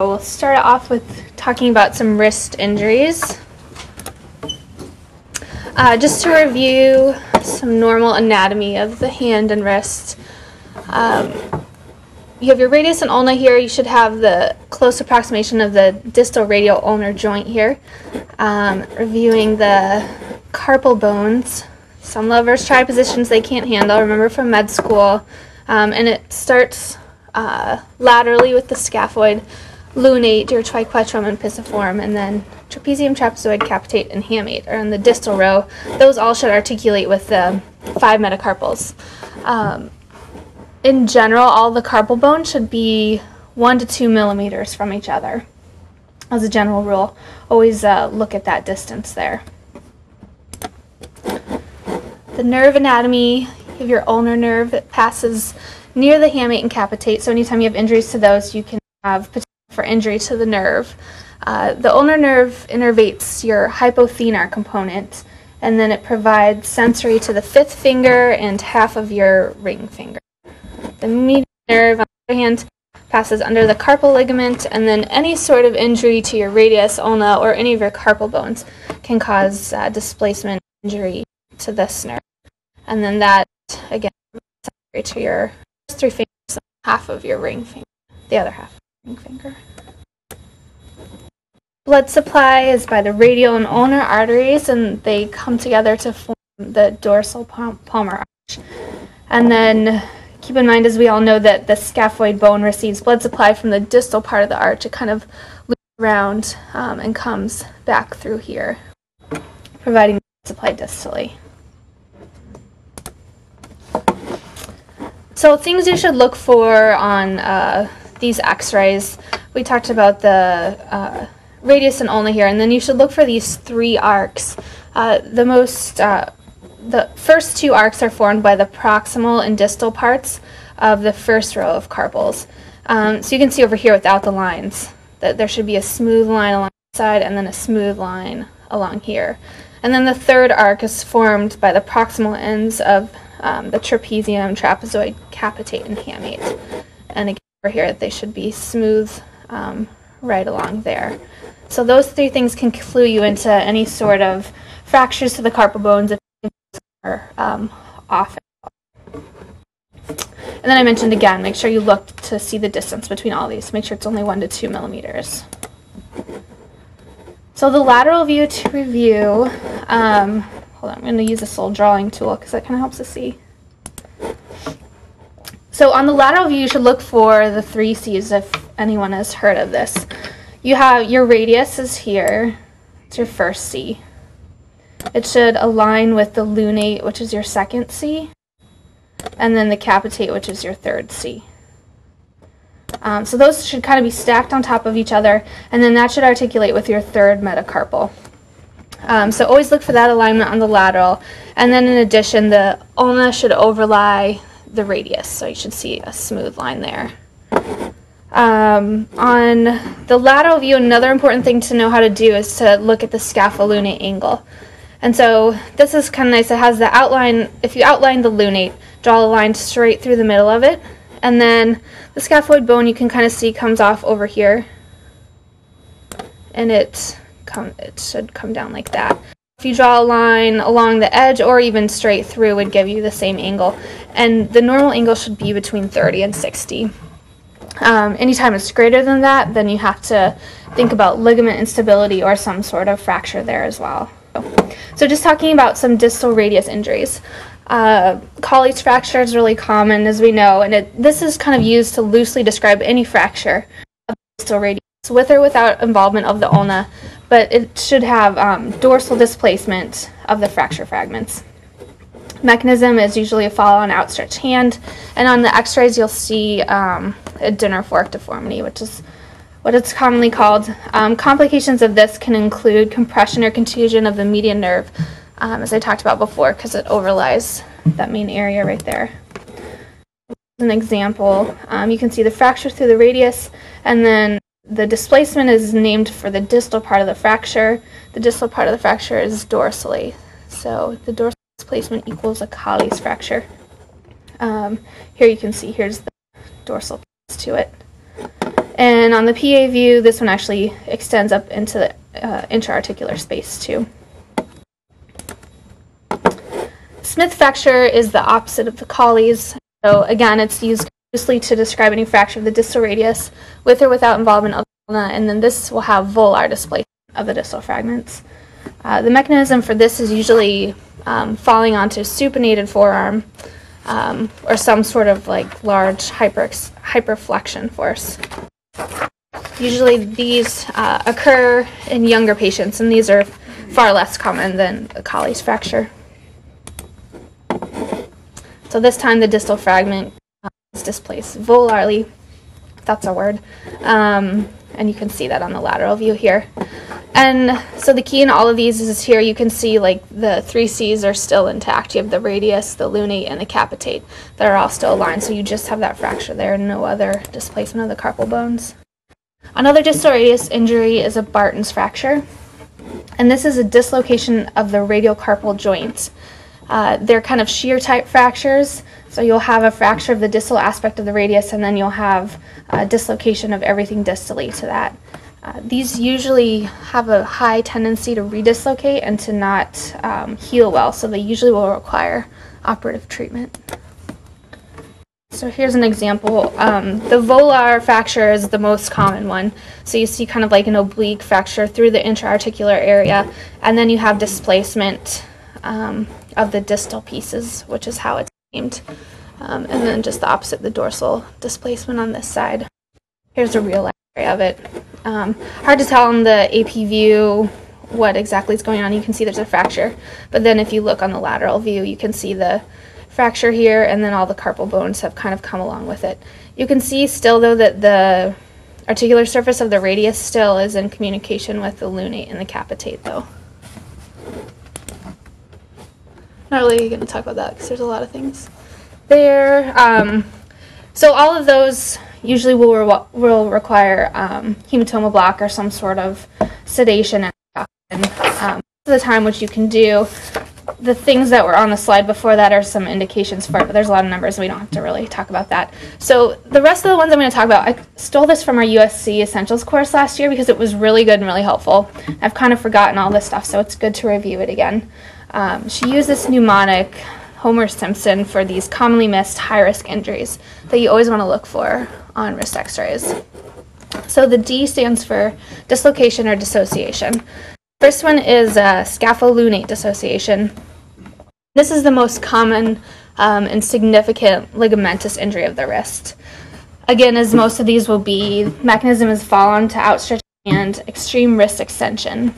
We'll start off with talking about some wrist injuries. Uh, just to review some normal anatomy of the hand and wrist. Um, you have your radius and ulna here. You should have the close approximation of the distal radial ulnar joint here. Um, reviewing the carpal bones. Some lovers try positions they can't handle. Remember from med school. Um, and it starts uh, laterally with the scaphoid, lunate, your triquetrum, and pisiform, and then trapezium, trapezoid, capitate, and hamate are in the distal row. Those all should articulate with the five metacarpals. Um, in general, all the carpal bones should be one to two millimeters from each other. As a general rule, always uh, look at that distance there. The nerve anatomy of your ulnar nerve passes near the hamate and capitate. So anytime you have injuries to those, you can have potential for injury to the nerve. Uh, the ulnar nerve innervates your hypothenar component, and then it provides sensory to the fifth finger and half of your ring finger. The median nerve, on the other hand, passes under the carpal ligament, and then any sort of injury to your radius, ulna, or any of your carpal bones can cause uh, displacement injury to this nerve. And then that, again, sensory to your three fingers, half of your ring finger, the other half finger. Blood supply is by the radial and ulnar arteries, and they come together to form the dorsal palmar arch. And then keep in mind, as we all know, that the scaphoid bone receives blood supply from the distal part of the arch. It kind of loops around um, and comes back through here, providing blood supply distally. So things you should look for on uh, these x-rays, we talked about the uh, radius and ulna here, and then you should look for these three arcs. Uh, the most, uh, the first two arcs are formed by the proximal and distal parts of the first row of carpals. Um, so you can see over here without the lines that there should be a smooth line along the side and then a smooth line along here. And then the third arc is formed by the proximal ends of um, the trapezium, trapezoid, capitate, and hamate. And again, over here, they should be smooth um, right along there. So those three things can clue you into any sort of fractures to the carpal bones if are um, off. And then I mentioned again, make sure you look to see the distance between all these. Make sure it's only one to two millimeters. So the lateral view to review, um, hold on, I'm going to use this little drawing tool because that kind of helps us see. So on the lateral view, you should look for the three C's if anyone has heard of this. You have your radius is here. It's your first C. It should align with the lunate, which is your second C, and then the capitate, which is your third C. Um, so those should kind of be stacked on top of each other, and then that should articulate with your third metacarpal. Um, so always look for that alignment on the lateral. And then in addition, the ulna should overlie the radius, so you should see a smooth line there. Um, on the lateral view, another important thing to know how to do is to look at the scapholunate angle. And so this is kind of nice. It has the outline, if you outline the lunate, draw a line straight through the middle of it. And then the scaphoid bone you can kind of see comes off over here. And it, come, it should come down like that. If you draw a line along the edge or even straight through would give you the same angle. And the normal angle should be between 30 and 60. Um, anytime it's greater than that, then you have to think about ligament instability or some sort of fracture there as well. So just talking about some distal radius injuries. Uh, Colles fracture is really common, as we know, and it, this is kind of used to loosely describe any fracture of the distal radius, with or without involvement of the ulna but it should have um, dorsal displacement of the fracture fragments. Mechanism is usually a fall on outstretched hand, and on the x-rays you'll see um, a dinner fork deformity, which is what it's commonly called. Um, complications of this can include compression or contusion of the median nerve, um, as I talked about before, because it overlies that main area right there. As an example, um, you can see the fracture through the radius, and then the displacement is named for the distal part of the fracture. The distal part of the fracture is dorsally. So the dorsal displacement equals a Colles fracture. Um, here you can see here's the dorsal piece to it. And on the PA view, this one actually extends up into the uh, intra-articular space too. Smith fracture is the opposite of the Colles. So again, it's used mostly to describe any fracture of the distal radius with or without involvement of the ulna, and then this will have volar displacement of the distal fragments. Uh, the mechanism for this is usually um, falling onto supinated forearm um, or some sort of like large hyper hyperflexion force. Usually these uh, occur in younger patients, and these are far less common than a Colles fracture. So this time the distal fragment displaced volarly, that's a word, um, and you can see that on the lateral view here. And so the key in all of these is here you can see like the three C's are still intact. You have the radius, the lunate, and the capitate that are all still aligned. So you just have that fracture there and no other displacement of the carpal bones. Another distal radius injury is a Barton's fracture. And this is a dislocation of the radial carpal joints. Uh, they're kind of shear type fractures. So you'll have a fracture of the distal aspect of the radius and then you'll have a dislocation of everything distally to that. Uh, these usually have a high tendency to redislocate and to not um, heal well, so they usually will require operative treatment. So here's an example. Um, the volar fracture is the most common one. So you see kind of like an oblique fracture through the intra-articular area, and then you have displacement um, of the distal pieces, which is how it's. Um, and then just the opposite, the dorsal displacement on this side. Here's a real x-ray of it. Um, hard to tell on the AP view what exactly is going on. You can see there's a fracture, but then if you look on the lateral view, you can see the fracture here, and then all the carpal bones have kind of come along with it. You can see still, though, that the articular surface of the radius still is in communication with the lunate and the capitate, though. Not really going to talk about that because there's a lot of things there. Um, so all of those usually will, re- will require um, hematoma block or some sort of sedation and um, the time which you can do. The things that were on the slide before that are some indications for it, but there's a lot of numbers and we don't have to really talk about that. So the rest of the ones I'm going to talk about, I stole this from our USC Essentials course last year because it was really good and really helpful. I've kind of forgotten all this stuff, so it's good to review it again. Um, she used this mnemonic Homer Simpson for these commonly missed high risk injuries that you always want to look for on wrist x rays. So the D stands for dislocation or dissociation. First one is uh, scapholunate dissociation. This is the most common um, and significant ligamentous injury of the wrist. Again, as most of these will be, mechanism is fall on to outstretched hand, extreme wrist extension.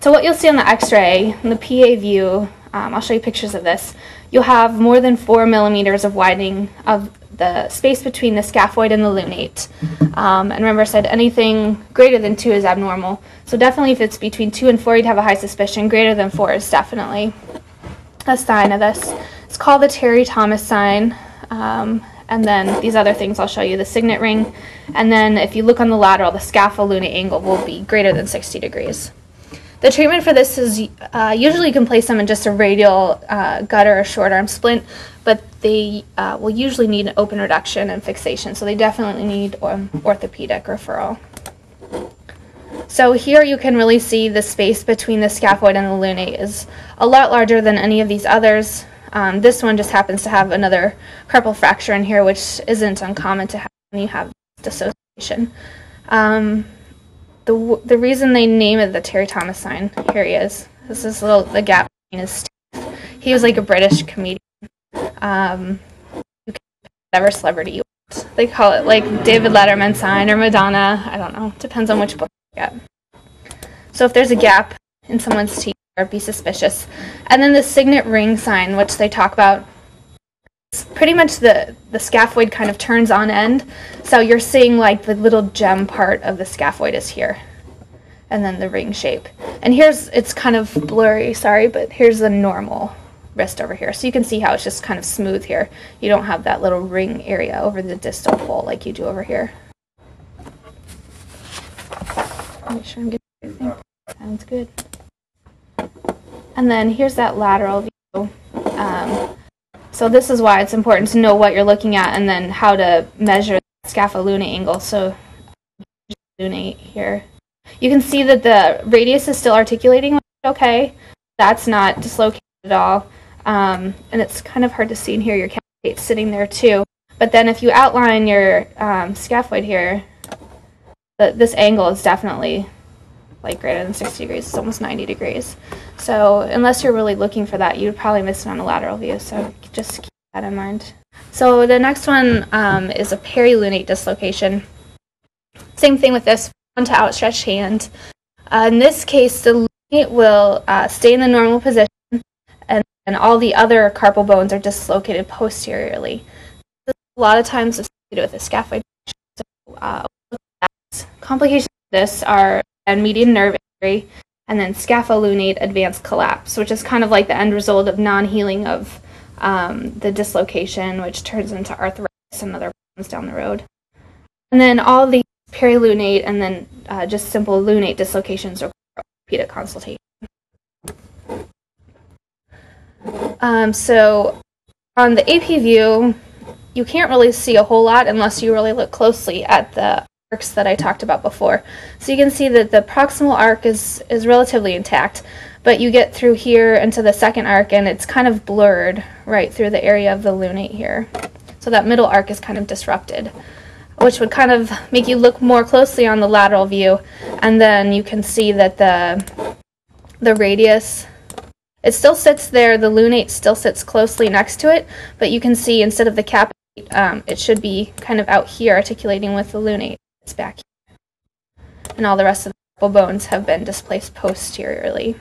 So what you'll see on the x-ray, in the PA view, um, I'll show you pictures of this, you'll have more than four millimeters of widening of the space between the scaphoid and the lunate. Um, and remember I said anything greater than two is abnormal. So definitely if it's between two and four, you'd have a high suspicion. Greater than four is definitely a sign of this. It's called the Terry Thomas sign. Um, and then these other things I'll show you, the signet ring. And then if you look on the lateral, the scapholunate angle will be greater than 60 degrees. The treatment for this is uh, usually you can place them in just a radial uh, gutter or short arm splint, but they uh, will usually need an open reduction and fixation, so they definitely need um, orthopedic referral. So here you can really see the space between the scaphoid and the lunate is a lot larger than any of these others. Um, this one just happens to have another carpal fracture in here, which isn't uncommon to have when you have dissociation. Um, the the reason they name it the Terry Thomas sign, here he is. This is little the gap between his teeth. He was like a British comedian. Um, you can whatever celebrity you want. They call it like David Letterman sign or Madonna. I don't know. Depends on which book get. So if there's a gap in someone's teeth, be suspicious. And then the signet ring sign, which they talk about it's pretty much the, the scaphoid kind of turns on end. So you're seeing like the little gem part of the scaphoid is here. And then the ring shape. And here's, it's kind of blurry, sorry, but here's the normal wrist over here. So you can see how it's just kind of smooth here. You don't have that little ring area over the distal pole like you do over here. Make sure I'm getting everything. Sounds good. And then here's that lateral view. Um, so this is why it's important to know what you're looking at and then how to measure the scapholunate angle. So lunate here. You can see that the radius is still articulating okay. That's not dislocated at all. Um, and it's kind of hard to see in here, your capitate sitting there too. But then if you outline your um, scaphoid here, this angle is definitely like greater than 60 degrees. It's almost 90 degrees. So unless you're really looking for that, you'd probably miss it on a lateral view. So just keep that in mind. So the next one um, is a perilunate dislocation. Same thing with this one to outstretched hand. Uh, in this case, the lunate will uh, stay in the normal position and, and all the other carpal bones are dislocated posteriorly. a lot of times associated with a scaphoid. So, uh, complications of this are and median nerve injury, and then scapholunate advanced collapse, which is kind of like the end result of non-healing of um, the dislocation, which turns into arthritis and other problems down the road. And then all the perilunate and then uh, just simple lunate dislocations require orthopedic consultation. Um, so on the AP view, you can't really see a whole lot unless you really look closely at the arcs that I talked about before. So you can see that the proximal arc is, is relatively intact, but you get through here into the second arc and it's kind of blurred right through the area of the lunate here. So that middle arc is kind of disrupted, which would kind of make you look more closely on the lateral view, and then you can see that the, the radius it still sits there, the lunate still sits closely next to it, but you can see instead of the cap, um, it should be kind of out here articulating with the lunate it's back here. And all the rest of the bones have been displaced posteriorly.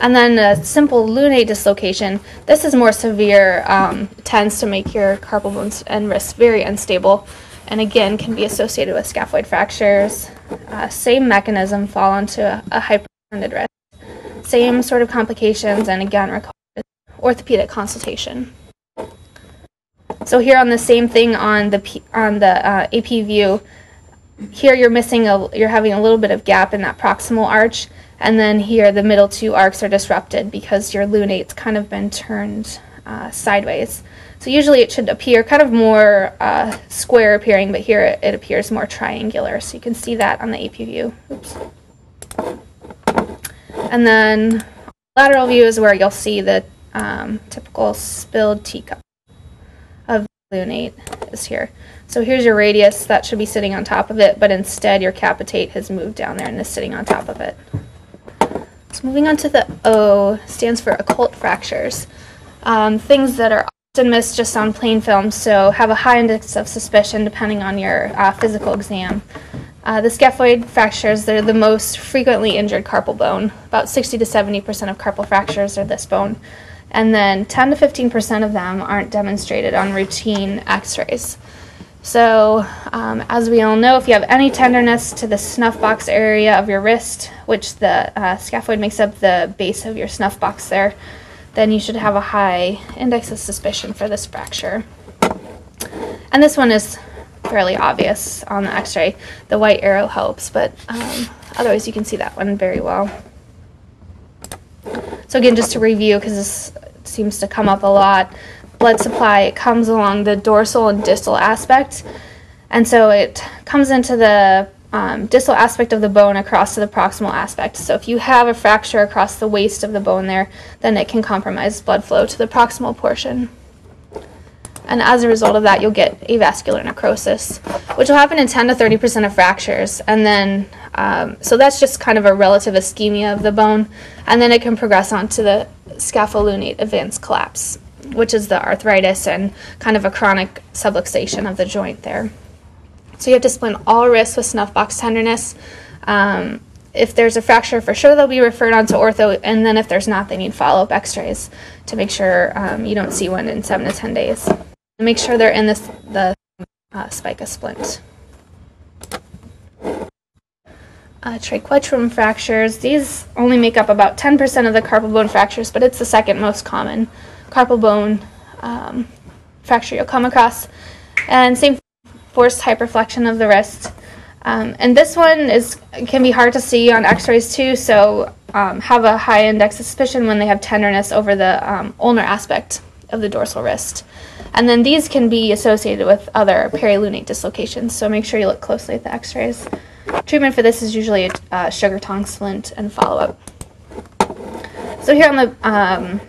And then a simple lunate dislocation. This is more severe, um, tends to make your carpal bones and wrists very unstable, and again can be associated with scaphoid fractures. Uh, same mechanism, fall into a, a hyperextended wrist. Same sort of complications, and again requires orthopedic consultation. So here on the same thing on the P, on the uh, AP view, here you're missing a you're having a little bit of gap in that proximal arch, and then here the middle two arcs are disrupted because your lunate's kind of been turned uh, sideways. So usually it should appear kind of more uh, square appearing, but here it, it appears more triangular. So you can see that on the AP view. Oops. And then lateral view is where you'll see the um, typical spilled teacup lunate is here. So here's your radius, that should be sitting on top of it, but instead your capitate has moved down there and is sitting on top of it. So moving on to the O, stands for occult fractures. Um, things that are often missed just on plain film, so have a high index of suspicion depending on your uh, physical exam. Uh, the scaphoid fractures, they're the most frequently injured carpal bone. About 60 to 70% of carpal fractures are this bone and then 10 to 15% of them aren't demonstrated on routine x rays. So, um, as we all know, if you have any tenderness to the snuff box area of your wrist, which the uh, scaphoid makes up the base of your snuff box there, then you should have a high index of suspicion for this fracture. And this one is fairly obvious on the x ray. The white arrow helps, but um, otherwise, you can see that one very well. So again, just to review, because this seems to come up a lot, blood supply comes along the dorsal and distal aspect. And so it comes into the um, distal aspect of the bone across to the proximal aspect. So if you have a fracture across the waist of the bone there, then it can compromise blood flow to the proximal portion. And as a result of that, you'll get avascular necrosis, which will happen in 10 to 30% of fractures. And then, um, so that's just kind of a relative ischemia of the bone. And then it can progress on to the scapholunate advanced collapse, which is the arthritis and kind of a chronic subluxation of the joint there. So you have to splint all wrists with snuff box tenderness. Um, if there's a fracture, for sure they'll be referred on to ortho, and then if there's not, they need follow up x rays to make sure um, you don't see one in seven to 10 days. Make sure they're in this, the uh, spica splint. Uh, triquetrum fractures, these only make up about 10% of the carpal bone fractures, but it's the second most common carpal bone um, fracture you'll come across. And same forced hyperflexion of the wrist. Um, and this one is can be hard to see on x-rays too, so um, have a high index suspicion when they have tenderness over the um, ulnar aspect of the dorsal wrist. And then these can be associated with other perilunate dislocations, so make sure you look closely at the x-rays. Treatment for this is usually a uh, sugar tongue splint and follow-up. So here on the um,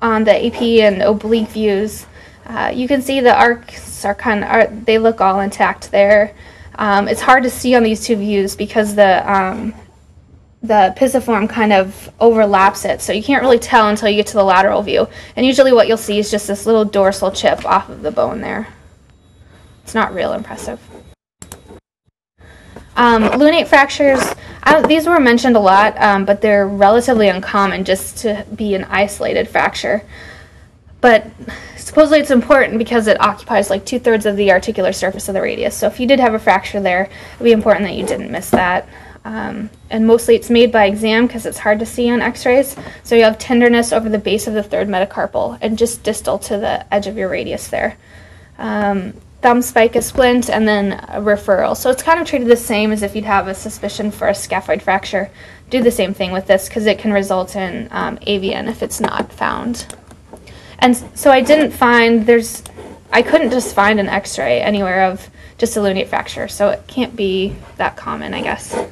on the AP and oblique views, uh, you can see the arcs are kind of are, they look all intact there. Um, it's hard to see on these two views because the um, the pisiform kind of overlaps it, so you can't really tell until you get to the lateral view. And usually what you'll see is just this little dorsal chip off of the bone there. It's not real impressive. Um, lunate fractures, I, these were mentioned a lot, um, but they're relatively uncommon just to be an isolated fracture. But supposedly it's important because it occupies like two thirds of the articular surface of the radius. So if you did have a fracture there, it would be important that you didn't miss that. Um, and mostly it's made by exam because it's hard to see on x-rays. So you have tenderness over the base of the third metacarpal and just distal to the edge of your radius there. Um, thumb spica splint and then a referral. So it's kind of treated the same as if you'd have a suspicion for a scaphoid fracture. Do the same thing with this because it can result in um, AVN if it's not found. And so I didn't find, there's, I couldn't just find an x-ray anywhere of just a lunate fracture, so it can't be that common, I guess.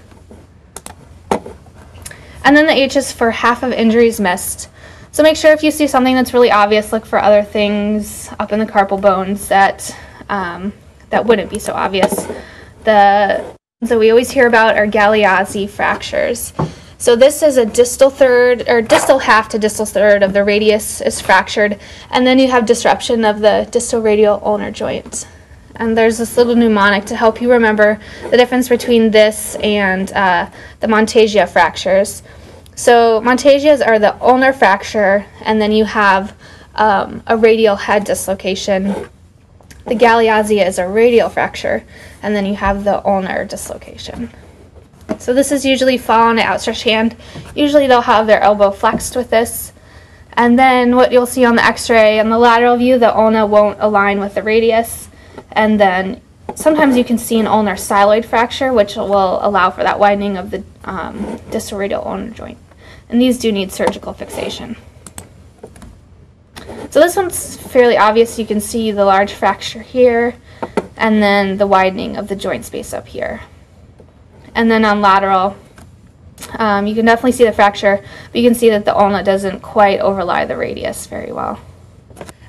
And then the H is for half of injuries missed. So make sure if you see something that's really obvious, look for other things up in the carpal bones that um, that wouldn't be so obvious. The that we always hear about are Galeazzi fractures. So this is a distal third or distal half to distal third of the radius is fractured, and then you have disruption of the distal radial ulnar joint. And there's this little mnemonic to help you remember the difference between this and uh, the Monteggia fractures. So Monteggias are the ulnar fracture, and then you have um, a radial head dislocation. The Galeazzi is a radial fracture, and then you have the ulnar dislocation. So this is usually fall on an outstretched hand. Usually they'll have their elbow flexed with this. And then what you'll see on the x-ray, on the lateral view, the ulna won't align with the radius. And then sometimes you can see an ulnar styloid fracture, which will allow for that widening of the um, distal radial ulnar joint. And these do need surgical fixation. So this one's fairly obvious. You can see the large fracture here, and then the widening of the joint space up here. And then on lateral, um, you can definitely see the fracture, but you can see that the ulna doesn't quite overlie the radius very well.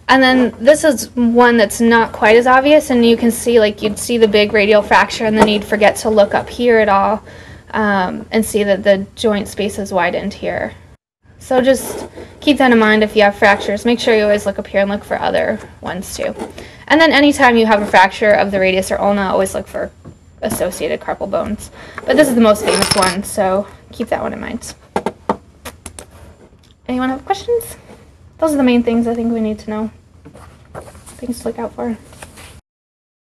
And then this is one that's not quite as obvious, and you can see like you'd see the big radial fracture, and then you'd forget to look up here at all um, and see that the joint space is widened here. So just keep that in mind if you have fractures. Make sure you always look up here and look for other ones too. And then anytime you have a fracture of the radius or ulna, always look for associated carpal bones. But this is the most famous one, so keep that one in mind. Anyone have questions? Those are the main things I think we need to know. Things to look out for.